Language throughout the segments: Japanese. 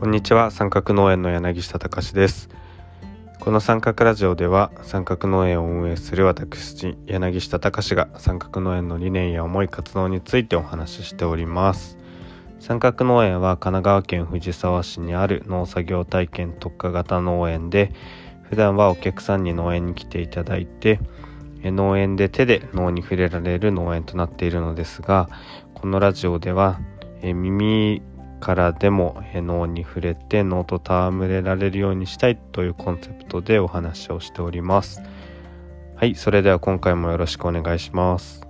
こんにちは。三角農園の柳下隆です。この三角ラジオでは三角農園を運営する私柳下隆が三角農園の理念や思い活動についてお話ししております。三角農園は神奈川県藤沢市にある農作業体験特化型農園で普段はお客さんに農園に来ていただいて農園で手で脳に触れられる農園となっているのですがこのラジオでは耳からでも脳に触れて脳と戯れられるようにしたいというコンセプトでお話をしております。はいそれでは今回もよろしくお願いします。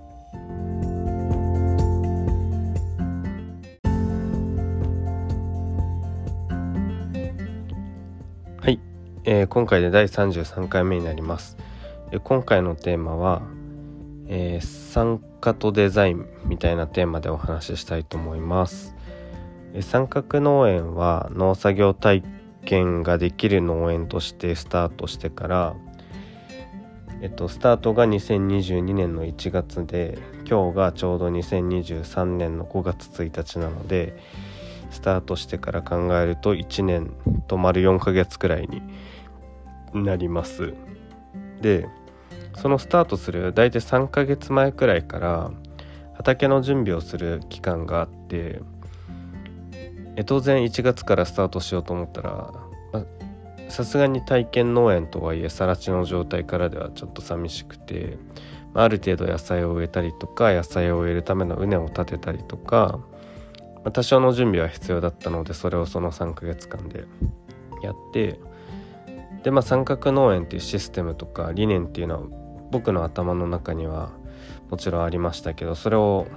はい、えー、今回で第33回目になります、えー、今回のテーマは、えー、参加とデザインみたいなテーマでお話ししたいと思います。三角農園は農作業体験ができる農園としてスタートしてから、えっと、スタートが2022年の1月で今日がちょうど2023年の5月1日なのでスタートしてから考えると1年と丸4ヶ月くらいになります。でそのスタートする大体3ヶ月前くらいから畑の準備をする期間があって当然1月からスタートしようと思ったらさすがに体験農園とはいえ更地の状態からではちょっと寂しくて、あ、る程度野菜を植えたりとか野菜を植えるための畝を立てたりとか、多少の準備は必要だったのでそれをその3ヶ月間でやってでまあ三角農園っていうシステムとか理念っていうのは僕の頭の中にはもちろんありましたけどそれを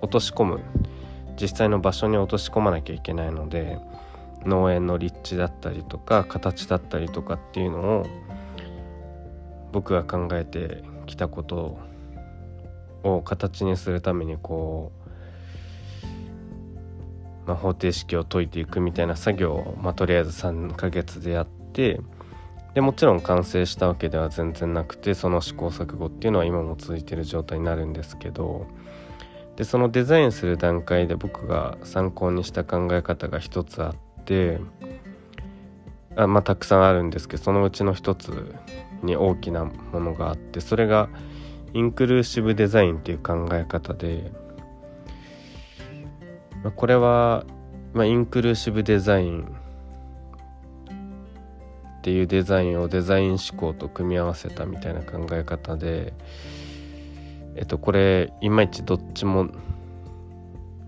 落とし込む実際の場所に落とし込まなきゃいけないので農園の立地だったりとか形だったりとかっていうのを僕が考えてきたことを形にするためにこう、まあ、方程式を解いていくみたいな作業を、まあ、とりあえず3ヶ月でやってでもちろん完成したわけでは全然なくてその試行錯誤っていうのは今も続いてる状態になるんですけどでそのデザインする段階で僕が参考にした考え方が一つあってあまあたくさんあるんですけどそのうちの一つに大きなものがあってそれがインクルーシブデザインっていう考え方で、まあ、これは、まあ、インクルーシブデザインっていうデザインをデザイン思考と組み合わせたみたいな考え方でえっとこれいまいちどっちも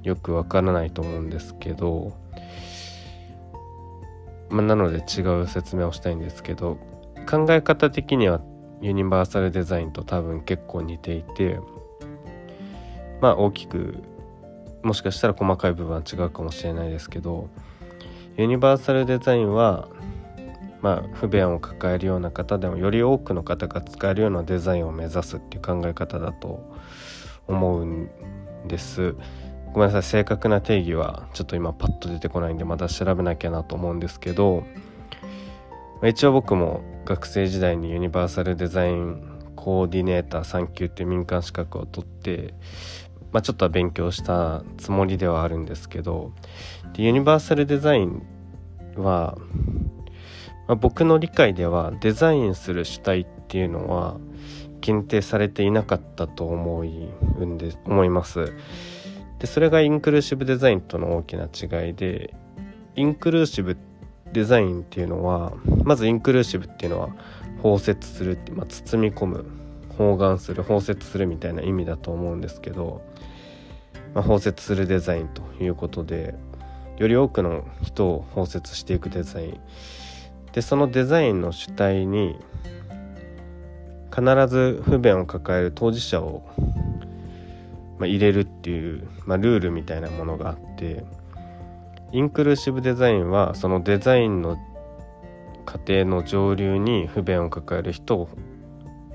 よくわからないと思うんですけど、ま、なので違う説明をしたいんですけど考え方的にはユニバーサルデザインと多分結構似ていてまあ大きくもしかしたら細かい部分は違うかもしれないですけどユニバーサルデザインはまあ、不便を抱えるような方でもより多くの方が使えるようなデザインを目指すっていう考え方だと思うんです。ごめんなさい。正確な定義はちょっと今パッと出てこないんでまた調べなきゃなと思うんですけど一応僕も学生時代にユニバーサルデザインコーディネーター3級っていう民間資格を取って、まあ、ちょっとは勉強したつもりではあるんですけどユニバーサルデザインはまあ、僕の理解ではデザインする主体っていうのは限定されていなかったと思うんで思います。でそれがインクルーシブデザインとの大きな違いでインクルーシブデザインっていうのはまずインクルーシブっていうのは包摂するって、まあ、包み込む包含する包摂するみたいな意味だと思うんですけど、まあ、包摂するデザインということでより多くの人を包摂していくデザインでそのデザインの主体に必ず不便を抱える当事者を、まあ、入れるっていう、まあ、ルールみたいなものがあってインクルーシブデザインはそのデザインの過程の上流に不便を抱える人を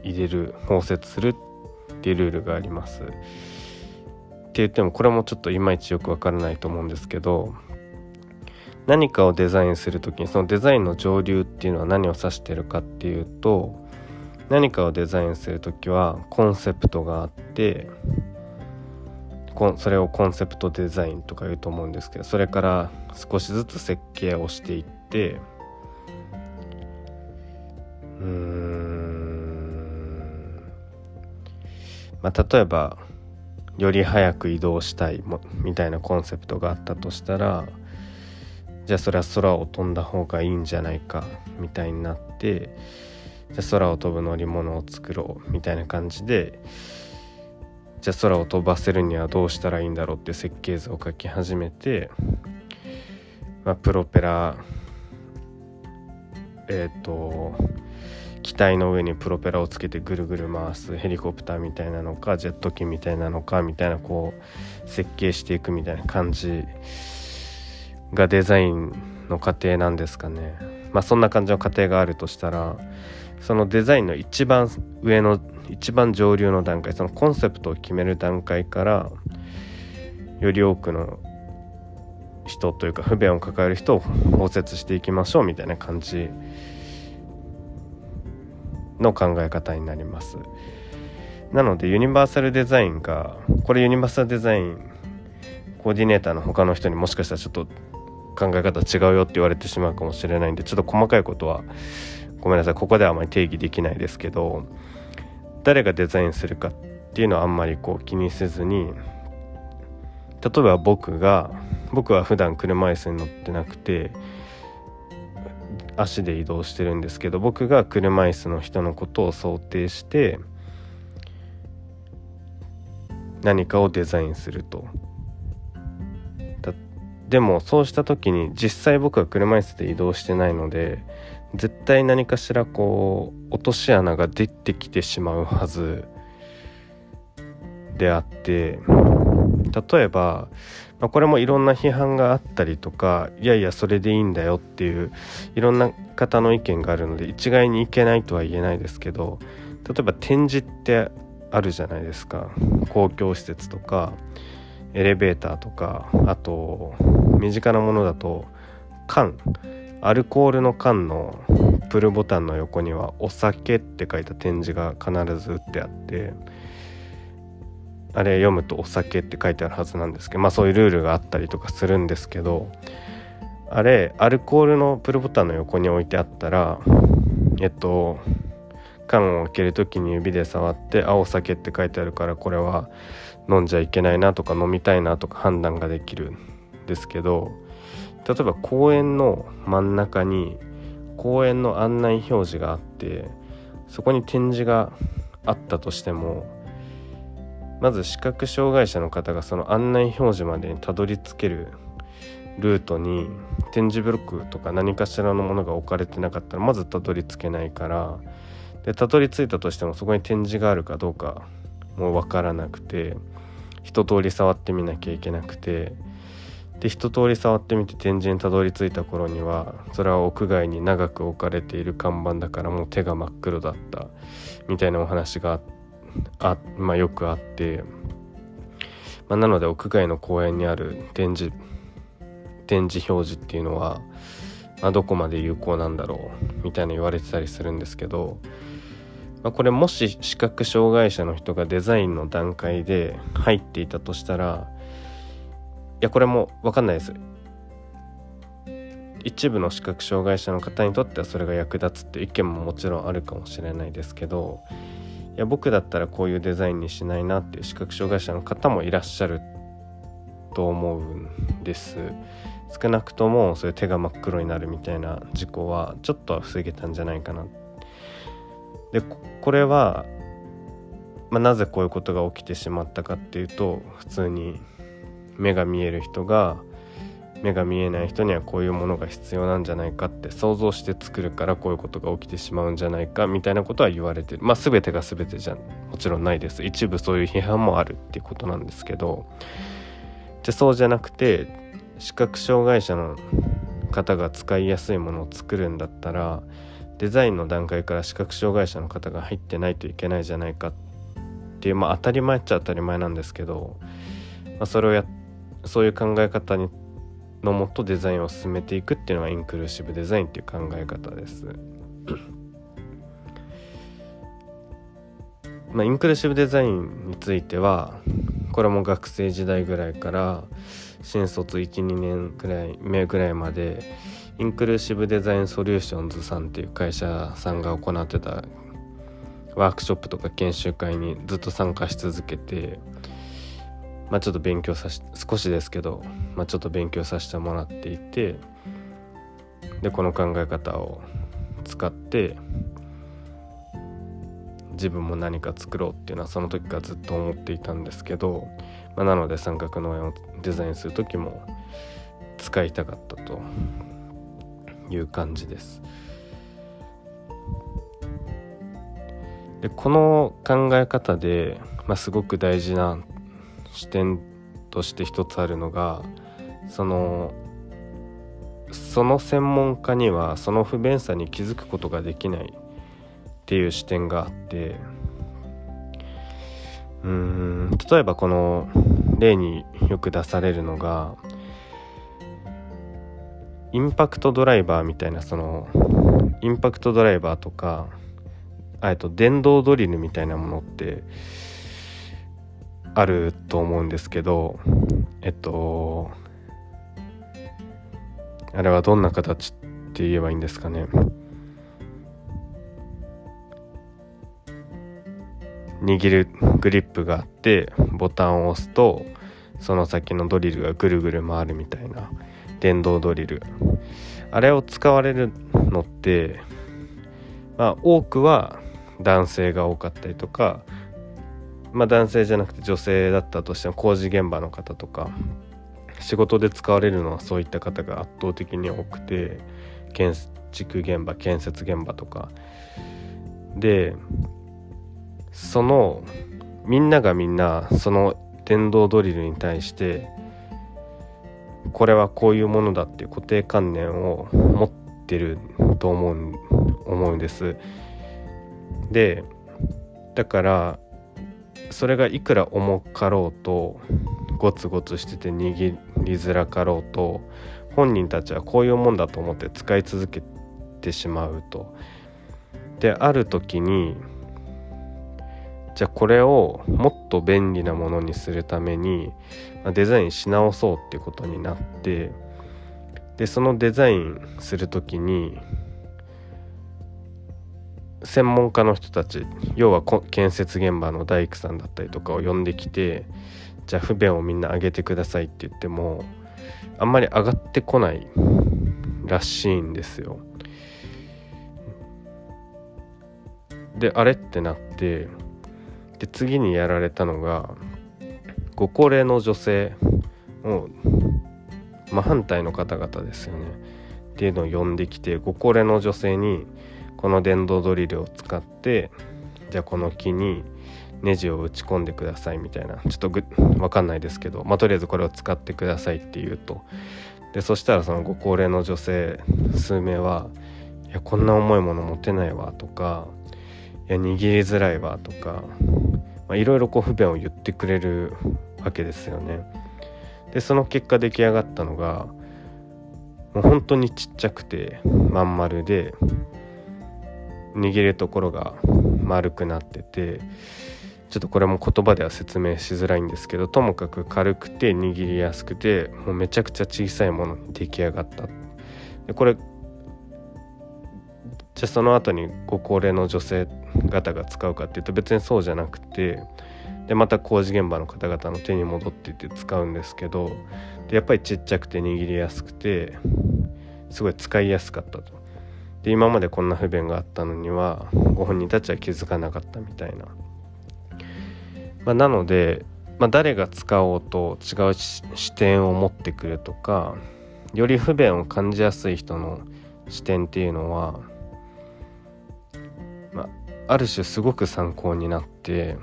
入れる包摂するっていうルールがあります。って言ってもこれもちょっといまいちよくわからないと思うんですけど何かをデザインする時にそのデザインの上流っていうのは何を指してるかっていうと何かをデザインする時はコンセプトがあってそれをコンセプトデザインとか言うと思うんですけどそれから少しずつ設計をしていってうんまあ例えばより早く移動したいみたいなコンセプトがあったとしたらじゃあそれは空を飛んだ方がいいんじゃないかみたいになってじゃあ空を飛ぶ乗り物を作ろうみたいな感じでじゃあ空を飛ばせるにはどうしたらいいんだろうって設計図を書き始めて、まあ、プロペラえっ、ー、と機体の上にプロペラをつけてぐるぐる回すヘリコプターみたいなのかジェット機みたいなのかみたいなこう設計していくみたいな感じがデザインの過程なんですかね。まあそんな感じの過程があるとしたらそのデザインの一番上の一番上流の段階そのコンセプトを決める段階からより多くの人というか不便を抱える人を包摂していきましょうみたいな感じの考え方になります。なのでユニバーサルデザインがこれユニバーサルデザインコーディネーターの他の人にもしかしたらちょっと考え方違うよって言われてしまうかもしれないんでちょっと細かいことはごめんなさいここではあまり定義できないですけど誰がデザインするかっていうのはあんまりこう気にせずに例えば僕が僕は普段車椅子に乗ってなくて足で移動してるんですけど僕が車椅子の人のことを想定して何かをデザインすると。でもそうした時に実際僕は車椅子で移動してないので絶対何かしらこう落とし穴が出てきてしまうはずであって例えば、まあ、これもいろんな批判があったりとかいやいやそれでいいんだよっていういろんな方の意見があるので一概にいけないとは言えないですけど例えば展示ってあるじゃないですか。公共施設とかエレベーターとかあと身近なものだと缶アルコールの缶のプルボタンの横には「お酒」って書いた展示が必ず売ってあってあれ読むと「お酒」って書いてあるはずなんですけどまあそういうルールがあったりとかするんですけどあれアルコールのプルボタンの横に置いてあったらえっと缶を開ける時に指で触って「あお酒」って書いてあるからこれは飲んじゃいけないなとか飲みたいなとか判断ができる。ですけど例えば公園の真ん中に公園の案内表示があってそこに展示があったとしてもまず視覚障害者の方がその案内表示までにたどり着けるルートに展示ブロックとか何かしらのものが置かれてなかったらまずたどり着けないからでたどり着いたとしてもそこに展示があるかどうかもう分からなくて一通り触ってみなきゃいけなくてで一通り触ってみて展示にたどり着いた頃にはそれは屋外に長く置かれている看板だからもう手が真っ黒だったみたいなお話があ、まあ、よくあって、まあ、なので屋外の公園にある展示展示表示っていうのは、まあ、どこまで有効なんだろうみたいな言われてたりするんですけど、まあ、これもし視覚障害者の人がデザインの段階で入っていたとしたらやこれも分かんないです。一部の視覚障害者の方にとってはそれが役立つって意見ももちろんあるかもしれないですけどいや僕だったらこういうデザインにしないなっていう視覚障害者の方もいらっしゃると思うんです。少なくともそういう手が真っ黒になるみたいな事故はちょっとは防げたんじゃないかな。でこれは、まあ、なぜこういうことが起きてしまったかっていうと普通に目が見える人が目が見えない人にはこういうものが必要なんじゃないかって想像して作るからこういうことが起きてしまうんじゃないかみたいなことは言われてる。まあ全てが全てじゃもちろんないです。一部そういう批判もあるっていうことなんですけど。じゃそうじゃなくて視覚障害者の方が使いやすいものを作るんだったらデザインの段階から視覚障害者の方が入ってないといけないじゃないかっていうまあ当たり前っちゃ当たり前なんですけど、まあ、それをやってそういう考え方にのもとデザインを進めていくっていうのがインクルーシブデザインっていう考え方です。まあ、インクルーシブデザインについてはこれも学生時代ぐらいから新卒12年ぐらい目ぐらいまでインクルーシブデザインソリューションズさんっていう会社さんが行ってたワークショップとか研修会にずっと参加し続けてまあちょっと勉強さし少しですけど、まあ、ちょっと勉強させてもらっていてでこの考え方を使って自分も何か作ろうっていうのはその時からずっと思っていたんですけど、まあ、なので三角農園をデザインする時も使いたかったという感じです。でこの考え方で、まあ、すごく大事な視点として一つあるのがそのその専門家にはその不便さに気づくことができないっていう視点があってうーん例えばこの例によく出されるのがインパクトドライバーみたいなそのインパクトドライバーとかえと電動ドリルみたいなものってあると思うんですけどえっとあれはどんな形って言えばいいんですかね。握るグリップがあってボタンを押すとその先のドリルがぐるぐる回るみたいな電動ドリル。あれを使われるのってまあ多くは男性が多かったりとかまあ男性じゃなくて女性だったとしても工事現場の方とか仕事で使われるのはそういった方が圧倒的に多くて建築現場建設現場とかでそのみんながみんなその電動ドリルに対してこれはこういうものだっていう固定観念を持ってると思う思うんです。でだからそれがいくら重かろうとゴツゴツしてて握りづらかろうと本人たちはこういうもんだと思って使い続けてしまうと。である時にじゃあこれをもっと便利なものにするためにデザインし直そうってことになってでそのデザインする時に専門家の人たち要は建設現場の大工さんだったりとかを呼んできてじゃあ不便をみんな上げてくださいって言ってもあんまり上がってこないらしいんですよ。であれってなってで次にやられたのがご高齢の女性を真反対の方々ですよねっていうのを呼んできてご高齢の女性にこの電動ドリルを使ってじゃあこの木にネジを打ち込んでくださいみたいなちょっとぐ分かんないですけど、まあ、とりあえずこれを使ってくださいって言うとでそしたらそのご高齢の女性数名は「いやこんな重いもの持てないわ」とか「いや握りづらいわ」とかいろいろこう不便を言ってくれるわけですよね。でその結果出来上がったのがもう本当にちっちゃくてまん丸で握るところが丸くなっててちょっとこれも言葉では説明しづらいんですけどともかく軽くて握りやすくてもうめちゃくちゃ小さいものに出来上がったでこれじゃあその後にご高齢の女性方が使うかっていうと別にそうじゃなくてでまた工事現場の方々の手に戻っていって使うんですけどでやっぱりちっちゃくて握りやすくてすごい使いやすかったと。で今までこんな不便があったのにはご本人たちは気づかなかったみたいな。まあ、なので、まあ、誰が使おうと違う視点を持ってくるとかより不便を感じやすい人の視点っていうのはまあ、ある種すごく参考になって、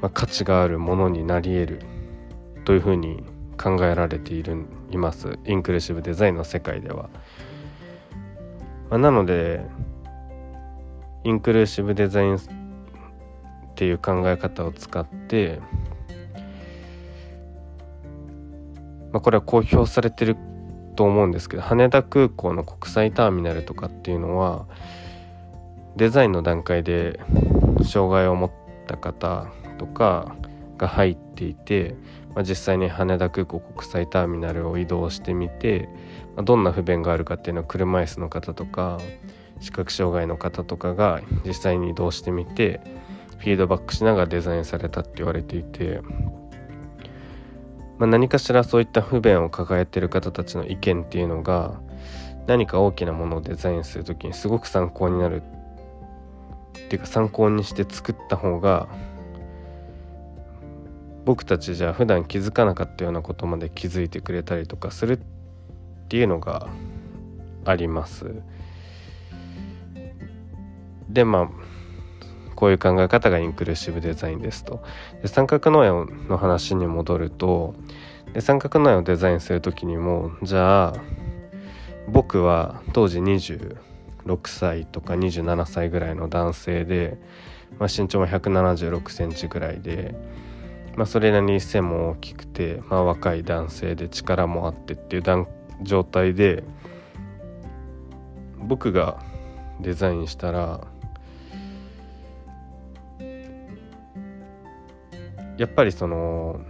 まあ、価値があるものになり得るというふうに考えられているいますインクルーシブデザインの世界では。まあ、なのでインクルーシブデザインっていう考え方を使って、まあ、これは公表されてると思うんですけど羽田空港の国際ターミナルとかっていうのはデザインの段階で障害を持った方とかが入っていて、まあ、実際に羽田空港国際ターミナルを移動してみて、まあ、どんな不便があるかっていうのは車椅子の方とか視覚障害の方とかが実際に移動してみてフィードバックしながらデザインされたって言われていて、まあ、何かしらそういった不便を抱えてる方たちの意見っていうのが何か大きなものをデザインする時にすごく参考になる。っていうか参考にして作った方が僕たちじゃ普段気づかなかったようなことまで気づいてくれたりとかするっていうのがあります。でまあこういう考え方がインクルーシブデザインですと。で三角農園の話に戻るとで三角農園をデザインする時にもじゃあ僕は当時26歳とか27歳ぐらいの男性で、まあ、身長も1 7 6センチぐらいで。まあ、それなりに背も大きくて、まあ、若い男性で力もあってっていう状態で僕がデザインしたらやっぱりその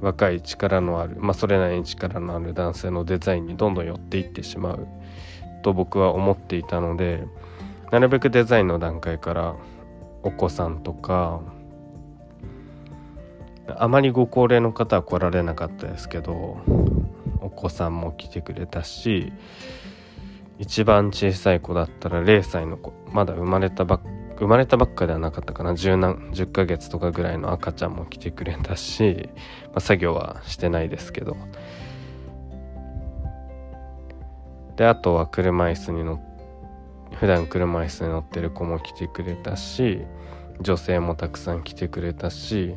若い力のある、まあ、それなりに力のある男性のデザインにどんどん寄っていってしまうと僕は思っていたのでなるべくデザインの段階からお子さんとかあまりご高齢の方は来られなかったですけどお子さんも来てくれたし一番小さい子だったら0歳の子まだ生まれたばっ生まれたばっかではなかったかな10何10ヶ月とかぐらいの赤ちゃんも来てくれたし、まあ、作業はしてないですけど。であとは車椅子に乗普段車椅子に乗ってる子も来てくれたし女性もたくさん来てくれたし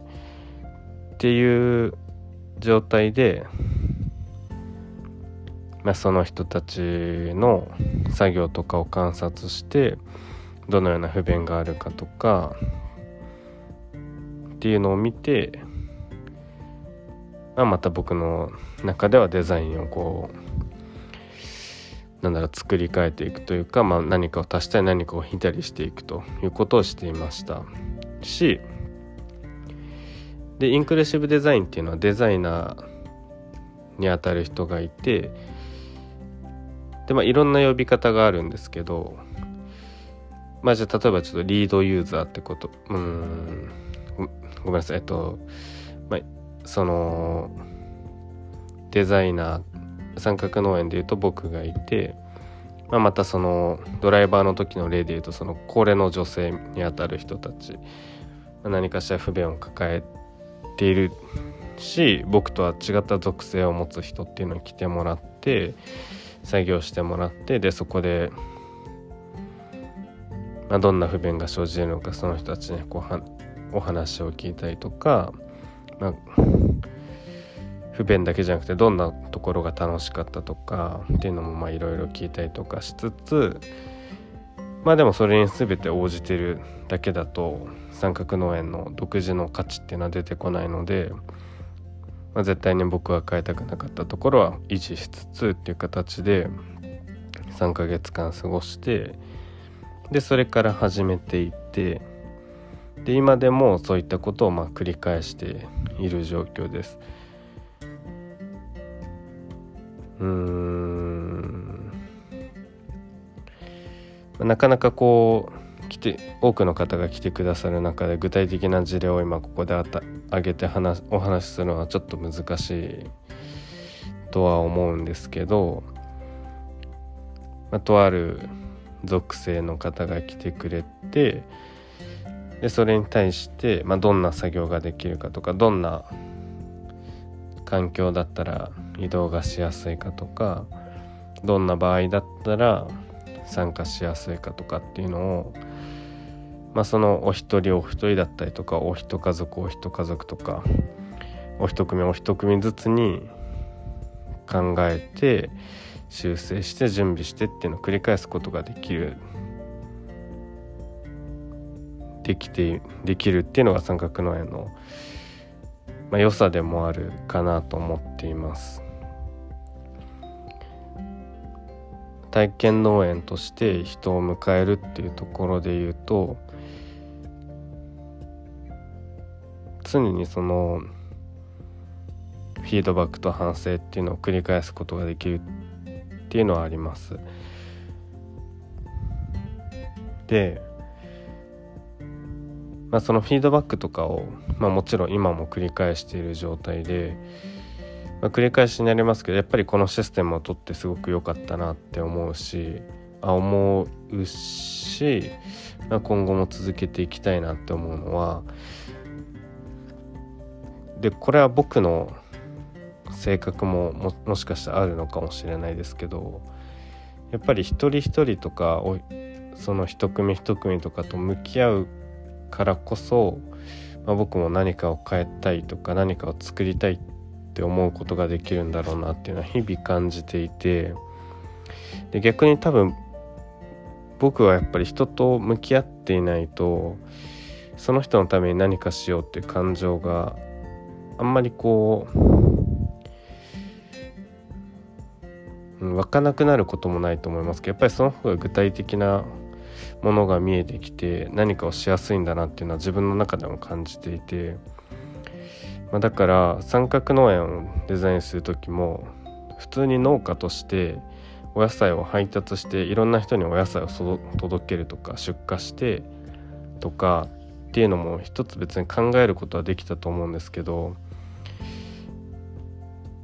っていう状態で、まあ、その人たちの作業とかを観察してどのような不便があるかとかっていうのを見て、まあ、また僕の中ではデザインをこうなんだろう作り変えていくというか、まあ、何かを足したり何かを引いたりしていくということをしていましたしでインクルーシブデザインっていうのはデザイナーにあたる人がいてでまあいろんな呼び方があるんですけどまあじゃあ例えばちょっとリードユーザーってことうんごめんなさいえっとまあそのデザイナー三角農園でいうと僕がいて、まあ、またそのドライバーの時の例でいうとその高齢の女性にあたる人たち、何かしら不便を抱えているし僕とは違った属性を持つ人っていうのに来てもらって作業してもらってでそこで、まあ、どんな不便が生じるのかその人たちにこうはお話を聞いたりとか、まあ、不便だけじゃなくてどんなところが楽しかったとかっていうのもいろいろ聞いたりとかしつつまあでもそれに全て応じてるだけだと三角農園の独自の価値っていうのは出てこないので、まあ、絶対に僕は変えたくなかったところは維持しつつっていう形で3ヶ月間過ごしてでそれから始めていってで今でもそういったことをま繰り返している状況です。うーんなかなかこう来て多くの方が来てくださる中で具体的な事例を今ここであた挙げて話お話しするのはちょっと難しいとは思うんですけど、まあ、とある属性の方が来てくれてでそれに対して、まあ、どんな作業ができるかとかどんな環境だったら移動がしやすいかとかどんな場合だったら参加しやすいかとかっていうのをまあ、そのお一人お一人だったりとかお一家族お一家族とかお一組お一組ずつに考えて修正して準備してっていうのを繰り返すことができるできてできるっていうのが三角農園の、まあ、良さでもあるかなと思っています。体験農園として人を迎えるっていうところで言うと常にそのフィードバックと反省っていうのを繰り返すことができるっていうのはあります。で、まあ、そのフィードバックとかを、まあ、もちろん今も繰り返している状態で、まあ、繰り返しになりますけどやっぱりこのシステムを取ってすごく良かったなって思うしあ思うし、まあ、今後も続けていきたいなって思うのはでこれは僕の性格もももしかしたらあるのかもしれないですけどやっぱり一人一人とかその一組一組とかと向き合うからこそ、まあ、僕も何かを変えたいとか何かを作りたいっって思うことができるんだろうなっていうのは日々感じていてで逆に多分僕はやっぱり人と向き合っていないとその人のために何かしようっていう感情があんまりこう、うん、湧かなくなることもないと思いますけどやっぱりその方が具体的なものが見えてきて何かをしやすいんだなっていうのは自分の中でも感じていて、まあ、だから三角農園をデザインする時も普通に農家としてお野菜を配達していろんな人にお野菜を届けるとか出荷してとかっていうのも一つ別に考えることはできたと思うんですけど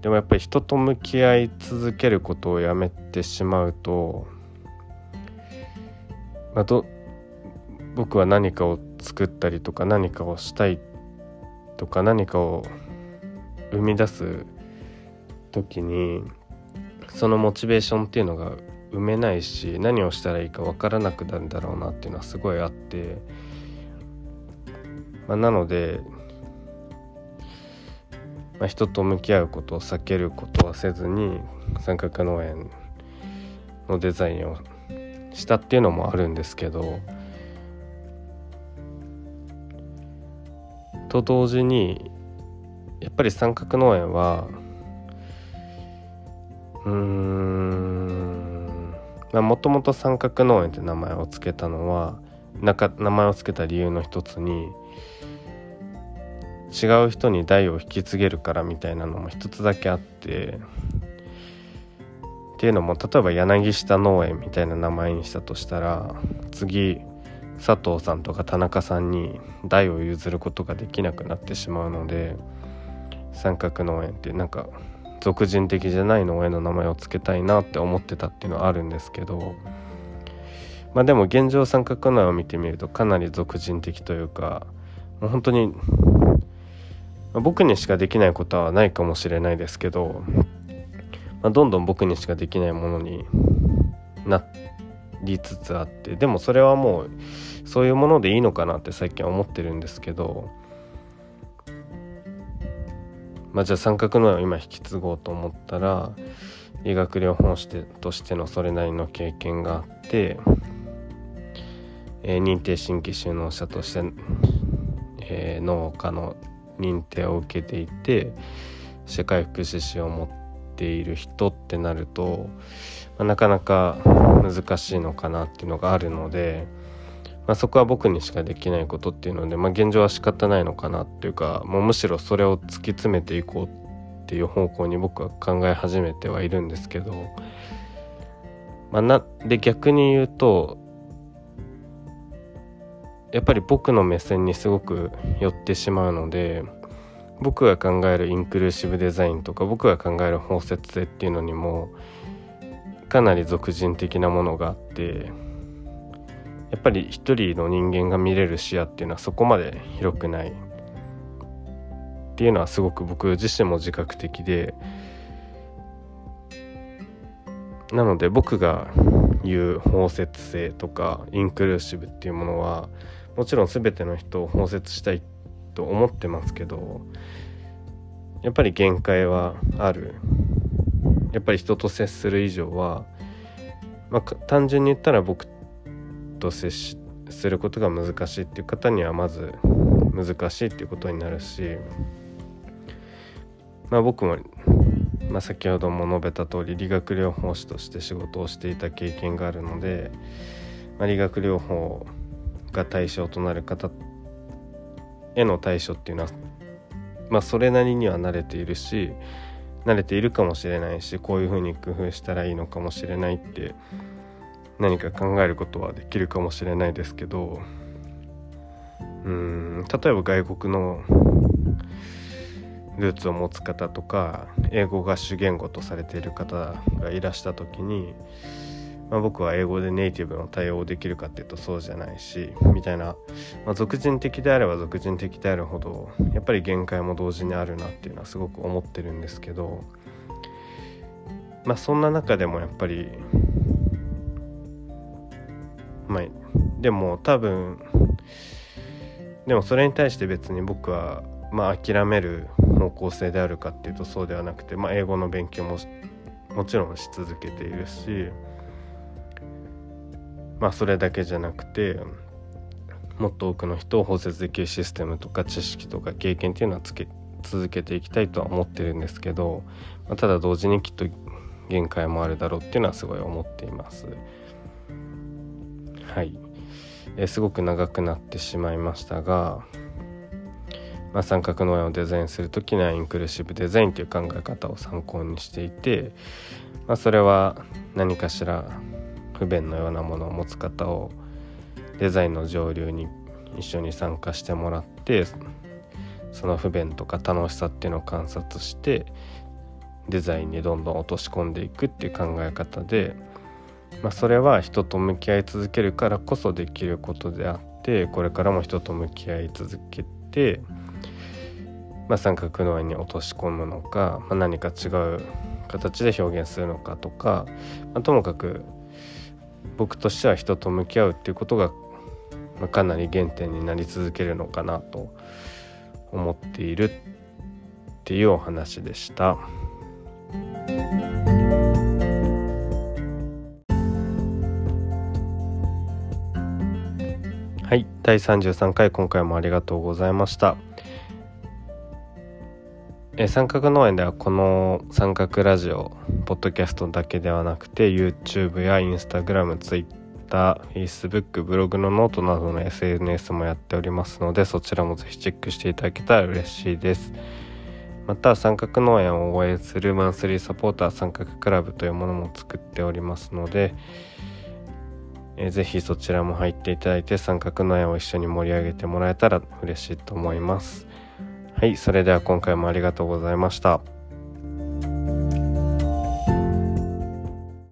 でもやっぱり人と向き合い続けることをやめてしまうとまあ、ど僕は何かを作ったりとか何かをしたいっとか何かを生み出す時にそのモチベーションっていうのが埋めないし何をしたらいいか分からなくなるんだろうなっていうのはすごいあって、まあ、なので、まあ、人と向き合うことを避けることはせずに三角農園のデザインをしたっていうのもあるんですけどと同時にやっぱり三角農園はうーんもともと三角農園って名前を付けたのはなか名前を付けた理由の一つに違う人に代を引き継げるからみたいなのも一つだけあってっていうのも例えば柳下農園みたいな名前にしたとしたら次佐藤さんとか田中さんに代を譲ることができなくなってしまうので三角農園ってなんか俗人的じゃない農園の名前を付けたいなって思ってたっていうのはあるんですけどまあでも現状三角農園を見てみるとかなり俗人的というかもう本当に、僕にしかできないことはないかもしれないですけどまあ、どんどん僕にしかできないものになってりつつあってでもそれはもうそういうものでいいのかなって最近は思ってるんですけど。まあじゃあ三角の絵を今引き継ごうと思ったら理学療法士としてのそれなりの経験があって、えー、認定新規就農者として、えー、農家の認定を受けていて社会福祉士を持ってている人ってなると、まあ、なかなか難しいのかなっていうのがあるので、まあ、そこは僕にしかできないことっていうので、まあ、現状は仕方ないのかなっていうかもうむしろそれを突き詰めていこうっていう方向に僕は考え始めてはいるんですけど、まあ、なで逆に言うとやっぱり僕の目線にすごく寄ってしまうので僕が考えるインクルーシブデザインとか僕が考える包摂性っていうのにもかなり俗人的なものがあってやっぱり一人の人間が見れる視野っていうのはそこまで広くない。っていうのはすごく僕自身も自覚的でなので僕が言う包摂性とかインクルーシブっていうものはもちろん全ての人を包摂したいってと思ってますけどやっぱり限界はある。やっぱり人と接する以上は、まあ、単純に言ったら僕と接することが難しいっていう方にはまず難しいっていうことになるしまあ僕もまあ、先ほども述べた通り理学療法士として仕事をしていた経験があるので、まあ、理学療法が対象となる方への対処っていうのは、まあ、それなりには慣れているし慣れているかもしれないしこういうふうに工夫したらいいのかもしれないって何か考えることはできるかもしれないですけどうん例えば外国のルーツを持つ方とか英語が主言語とされている方がいらした時に、まあ、僕は英語でネイティブの対応できるかっていうとそうじゃないしみたいな、まあ、俗人的であれば俗人的であるほどやっぱり限界も同時にあるなっていうのはすごく思ってるんですけどまあそんな中でもやっぱりまあでも多分でもそれに対して別に僕はまあ諦める方向性であるかっていうとそうではなくて、まあ、英語の勉強ももちろんし続けているしまあそれだけじゃなくてもっと多くの人を包摂できるシステムとか知識とか経験っていうのはつけ続けていきたいとは思ってるんですけど、まあ、ただ同時にきっと限界もあるだろうっていうのはすごい思っています。はい、え、すごく長くなってしまいましたがまあ、三角農園をデザインする時にはインクルーシブデザインという考え方を参考にしていて、まあ、それは何かしら不便のようなものを持つ方をデザインの上流に一緒に参加してもらってその不便とか楽しさっていうのを観察してデザインにどんどん落とし込んでいくっていう考え方で、まあ、それは人と向き合い続けるからこそできることであってこれからも人と向き合い続けてまあ、三角農園に落とし込むのか、まあ、何か違う形で表現するのかとか、まあ、ともかく僕としては人と向き合うっていうことが、まあ、かなり原点になり続けるのかなと思っているっていうお話でした。はい、第33回今回もありがとうございました。えさんかく農園ではこのさんかくラジオポッドキャストだけではなくて YouTube や Instagram、Twitter、Facebook、ブログのノートなどの SNS もやっておりますのでそちらもぜひチェックしていただけたら嬉しいですまた三角農園を応援するマンスリーサポーター三角クラブというものも作っておりますのでえー、ぜひそちらも入っていただいて三角農園を一緒に盛り上げてもらえたら嬉しいと思います。はい、それでは今回もありがとうございました。